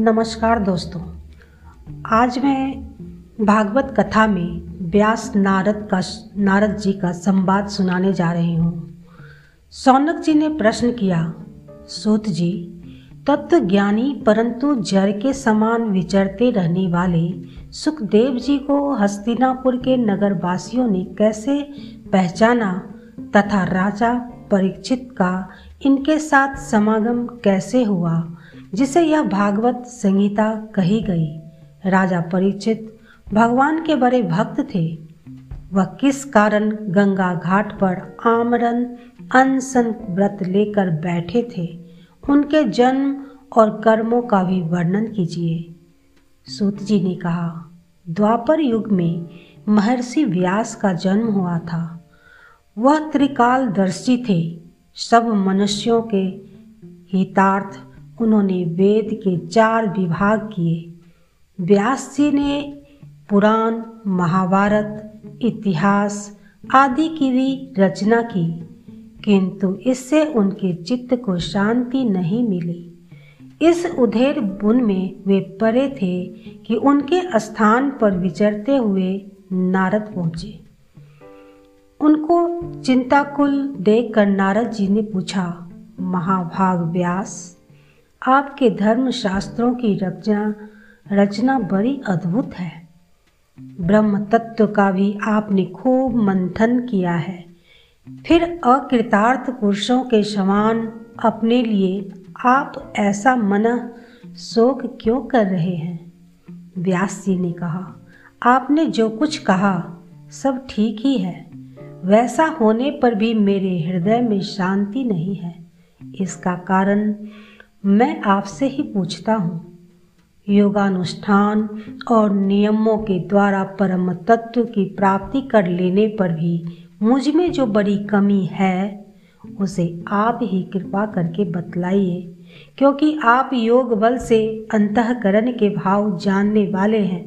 नमस्कार दोस्तों। आज मैं भागवत कथा में व्यास नारद का नारद जी का संवाद सुनाने जा रही हूँ। सौनक जी ने प्रश्न किया, सूत जी तत्व ज्ञानी परंतु जड़ के समान विचरते रहने वाले सुखदेव जी को हस्तिनापुर के नगरवासियों ने कैसे पहचाना तथा राजा परीक्षित का इनके साथ समागम कैसे हुआ? जिसे यह भागवत संहिता कही गई। राजा परीक्षित भगवान के बड़े भक्त थे। वह किस कारण गंगा घाट पर आमरन अनसन व्रत लेकर बैठे थे, उनके जन्म और कर्मों का भी वर्णन कीजिए। सूत जी ने कहा, द्वापर युग में महर्षि व्यास का जन्म हुआ था। वह त्रिकालदर्शी थे। सब मनुष्यों के हितार्थ उन्होंने वेद के चार विभाग किए। व्यास जी ने पुराण, महाभारत, इतिहास आदि की भी रचना की, किंतु इससे उनके चित्त को शांति नहीं मिली। इस उधेर बुन में वे परे थे कि उनके स्थान पर विचरते हुए नारद पहुँचे। उनको चिंताकुल देखकर नारद जी ने पूछा, महाभाग व्यास आपके धर्म शास्त्रों की रचना रचना बड़ी अद्भुत है। ब्रह्म तत्व का भी आपने खूब मंथन किया है। फिर अकृतार्थ पुरुषों के समान अपने लिए आप ऐसा मन शोक क्यों कर रहे हैं? व्यास जी ने कहा, आपने जो कुछ कहा, सब ठीक ही है। वैसा होने पर भी मेरे हृदय में शांति नहीं है। इसका कारण मैं आपसे ही पूछता हूँ। योगानुष्ठान और नियमों के द्वारा परम तत्व की प्राप्ति कर लेने पर भी मुझमें जो बड़ी कमी है, उसे आप ही कृपा करके बतलाइए, क्योंकि आप योग बल से अंतकरण के भाव जानने वाले हैं।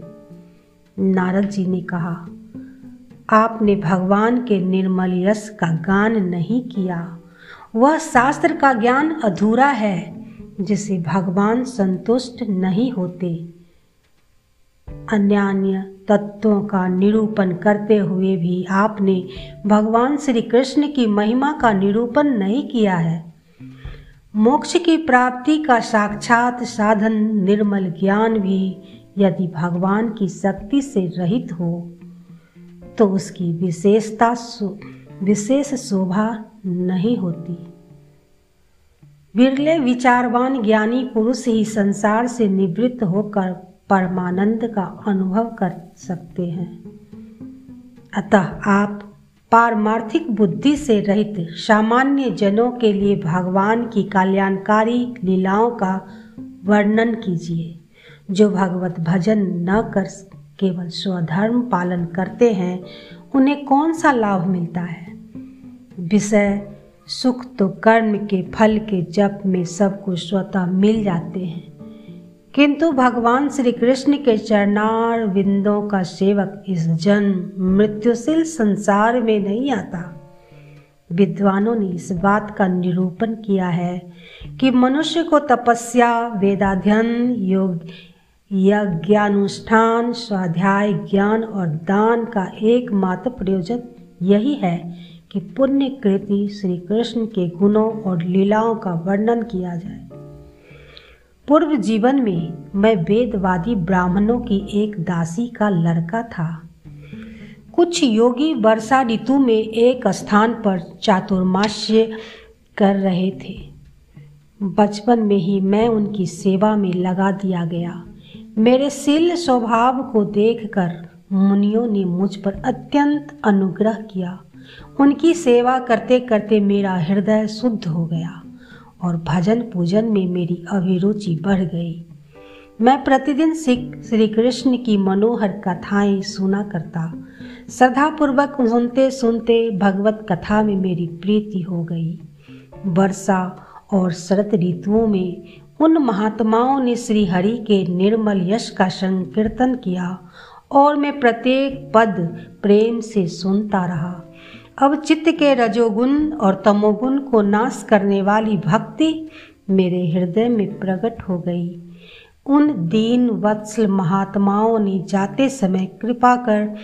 नारद जी ने कहा, आपने भगवान के निर्मल यश का गान नहीं किया। वह शास्त्र का ज्ञान अधूरा है। जिसे भगवान संतुष्ट नहीं होते। अन्य तत्वों का निरूपण करते हुए भी आपने भगवान श्री कृष्ण की महिमा का निरूपण नहीं किया है। मोक्ष की प्राप्ति का साक्षात साधन निर्मल ज्ञान भी यदि भगवान की शक्ति से रहित हो तो उसकी विशेषता विशेष शोभा नहीं होती। बिरले विचारवान ज्ञानी पुरुष ही संसार से निवृत्त होकर परमानंद का अनुभव कर सकते हैं। अतः आप पारमार्थिक बुद्धि से रहित सामान्य जनों के लिए भगवान की कल्याणकारी लीलाओं का वर्णन कीजिए, जो भगवत भजन न कर केवल स्वधर्म पालन करते हैं, उन्हें कौन सा लाभ मिलता है? विषय सुख तो कर्म के, फल के जप में सबको स्वतः मिल जाते हैं। किंतु भगवान श्री कृष्ण के चरणार बिंदों का सेवक इस जन्म मृत्युशील संसार में नहीं आता। विद्वानों ने इस बात का निरूपण किया है कि मनुष्य को तपस्या, वेदाध्ययन, योग, यज्ञानुष्ठान, स्वाध्याय, ज्ञान और दान का एकमात्र प्रयोजन यही है कि पुण्य कृति श्री कृष्ण के गुणों और लीलाओं का वर्णन किया जाए। पूर्व जीवन में मैं वेदवादी ब्राह्मणों की एक दासी का लड़का था। कुछ योगी वर्षा ऋतु में एक स्थान पर चातुर्मास्य कर रहे थे। बचपन में ही मैं उनकी सेवा में लगा दिया गया। मेरे शील स्वभाव को देखकर मुनियों ने मुझ पर अत्यंत अनुग्रह किया। उनकी सेवा करते करते मेरा हृदय शुद्ध हो गया और भजन पूजन में मेरी अभिरुचि बढ़ गई। मैं प्रतिदिन श्री कृष्ण की मनोहर कथाएँ सुना करता। श्रद्धापूर्वक सुनते सुनते भगवत कथा में मेरी प्रीति हो गई। वर्षा और शरत ऋतुओं में उन महात्माओं ने श्री हरि के निर्मल यश का संकीर्तन किया और मैं प्रत्येक पद प्रेम से सुनता रहा। अब चित्त के रजोगुण और तमोगुण को नाश करने वाली भक्ति मेरे हृदय में प्रकट हो गई। उन दीन वत्सल महात्माओं ने जाते समय कृपा कर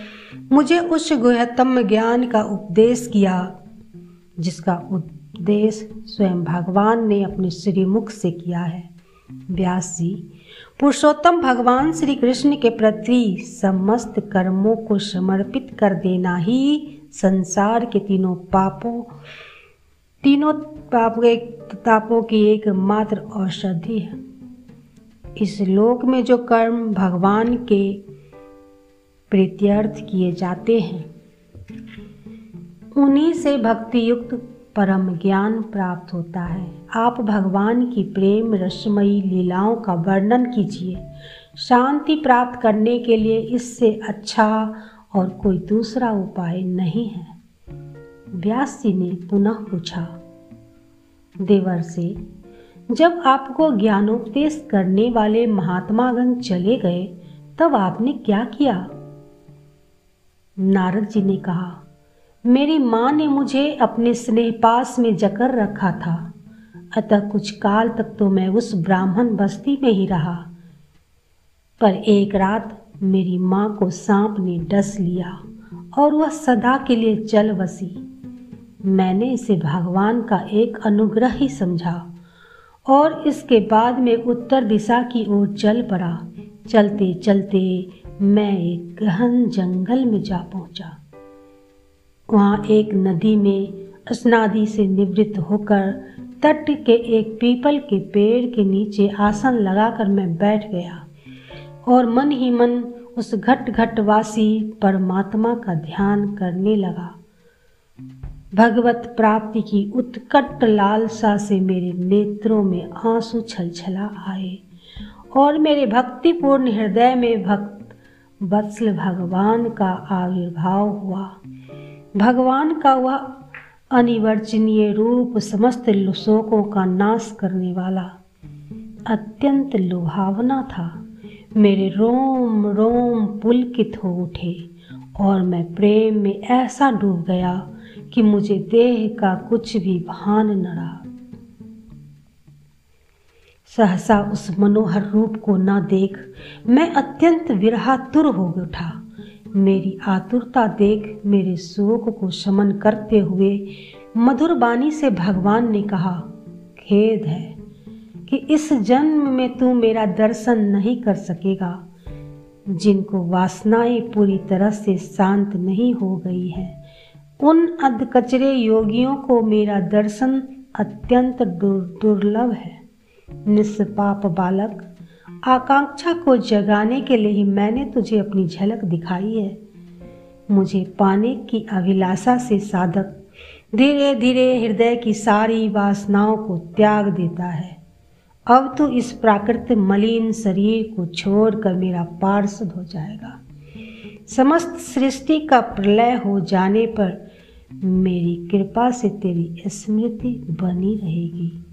मुझे उस गुहतम ज्ञान का उपदेश किया, जिसका उपदेश स्वयं भगवान ने अपने श्रीमुख से किया है। व्यास जी, पुरुषोत्तम भगवान श्री कृष्ण के प्रति समस्त कर्मों को समर्पित कर देना ही संसार के तीनों पापों तीनों पापों तापों की एकमात्र औषधि है। इस लोक में जो कर्म भगवान के प्रीत्यर्थ किए जाते हैं, उन्हीं से भक्ति युक्त परम ज्ञान प्राप्त होता है। आप भगवान की प्रेम, रसमयी लीलाओं का वर्णन कीजिए। शांति प्राप्त करने के लिए इससे अच्छा और कोई दूसरा उपाय नहीं है। व्यास जी ने पुनः पूछा, देवर से, जब आपको ज्ञानोपदेश करने वाले महात्मागण चले गए, तब आपने क्या किया? नारद जी ने कहा मेरी माँ ने मुझे अपने स्नेह पास में जकर रखा था। अतः कुछ काल तक तो मैं उस ब्राह्मण बस्ती में ही रहा। पर एक रात मेरी माँ को सांप ने डस लिया और वह सदा के लिए चल बसी। मैंने इसे भगवान का एक अनुग्रह ही समझा और इसके बाद में उत्तर दिशा की ओर चल पड़ा। चलते चलते मैं एक गहन जंगल में जा पहुँचा। वहाँ एक नदी में स्नादि से निवृत्त होकर तट के एक पीपल के पेड़ के नीचे आसन लगाकर मैं बैठ गया और मन ही मन उस घट घटवासी परमात्मा का ध्यान करने लगा। भगवत प्राप्ति की उत्कट लालसा से मेरे नेत्रों में आँसू छलछला आए और मेरे भक्तिपूर्ण हृदय में भक्त वत्सल भगवान का आविर्भाव हुआ। भगवान का वह अनिवर्चनीय रूप समस्त शोकों का नाश करने वाला अत्यंत लुभावना था। मेरे रोम रोम पुलकित हो उठे और मैं प्रेम में ऐसा डूब गया कि मुझे देह का कुछ भी भान न रहा। सहसा उस मनोहर रूप को न देख मैं अत्यंत विरहातुर हो उठा। मेरी आतुरता देख मेरे शोक को शमन करते हुए मधुर बानी से भगवान ने कहा, खेद है कि इस जन्म में तू मेरा दर्शन नहीं कर सकेगा, जिनको वासनाएँ पूरी तरह से शांत नहीं हो गई है। उन अधकचरे योगियों को मेरा दर्शन अत्यंत दुर्लभ है। निष्पाप बालक आकांक्षा को जगाने के लिए ही मैंने तुझे अपनी झलक दिखाई है। मुझे पाने की अभिलाषा से साधक धीरे धीरे हृदय की सारी वासनाओं को त्याग देता है। अब तो इस प्राकृतिक मलिन शरीर को छोड़कर मेरा पार्षद हो जाएगा। समस्त सृष्टि का प्रलय हो जाने पर मेरी कृपा से तेरी स्मृति बनी रहेगी।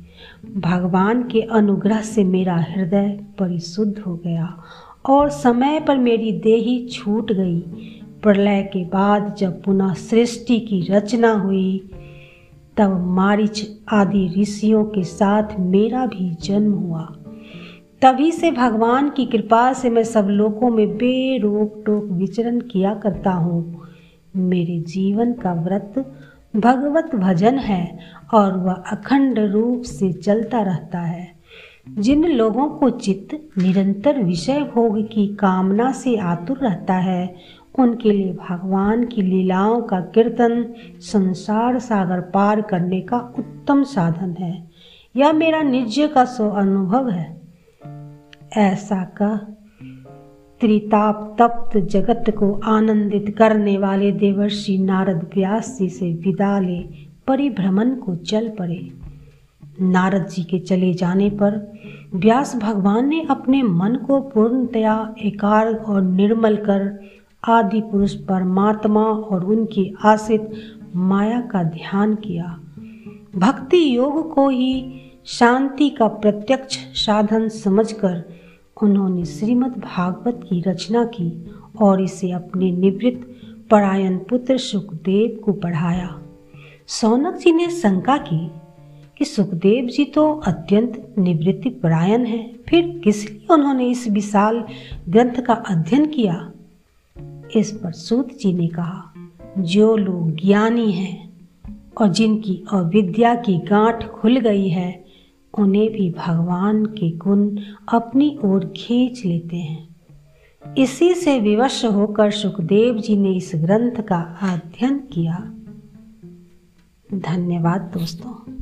भगवान के अनुग्रह से मेरा हृदय परिशुद्ध हो गया और समय पर मेरी देही छूट गई। प्रलय के बाद जब पुनः सृष्टि की रचना हुई, तब मारिच आदि ऋषियों के साथ मेरा भी जन्म हुआ। तभी से भगवान की कृपा से मैं सब लोगों में बेरोक टोक विचरण किया करता हूँ। मेरे जीवन का व्रत भगवत भजन है और वह अखंड रूप से चलता रहता है। जिन लोगों को चित्त निरंतर विषय भोग की कामना से आतुर रहता है, उनके लिए भगवान की लीलाओं का कीर्तन संसार सागर पार करने का उत्तम साधन है। यह मेरा निज का सो अनुभव है। ऐसा कह त्रिताप तप्त जगत को आनंदित करने वाले देवर्षि नारद व्यास जी से विदा ले, परिभ्रमण को चल पड़े। नारद जी के चले जाने पर व्यास भगवान ने अपने मन को पूर्णतया एकार और निर्मल कर आदि पुरुष परमात्मा और उनकी आश्रित माया का ध्यान किया। भक्ति योग को ही शांति का प्रत्यक्ष साधन समझकर उन्होंने श्रीमद् भागवत की रचना की और इसे अपने निवृत्त परायण पुत्र सुखदेव को पढ़ाया। सौनक जी ने शंका की कि सुखदेव जी तो अत्यंत निवृत्ति परायण है, फिर किस लिए उन्होंने इस विशाल ग्रंथ का अध्ययन किया? इस पर सूत जी ने कहा, जो लोग ज्ञानी हैं और जिनकी अविद्या की गांठ खुल गई है उन्हें भी भगवान के गुण अपनी ओर खींच लेते हैं। इसी से विवश होकर सुखदेव जी ने इस ग्रंथ का अध्ययन किया। धन्यवाद दोस्तों।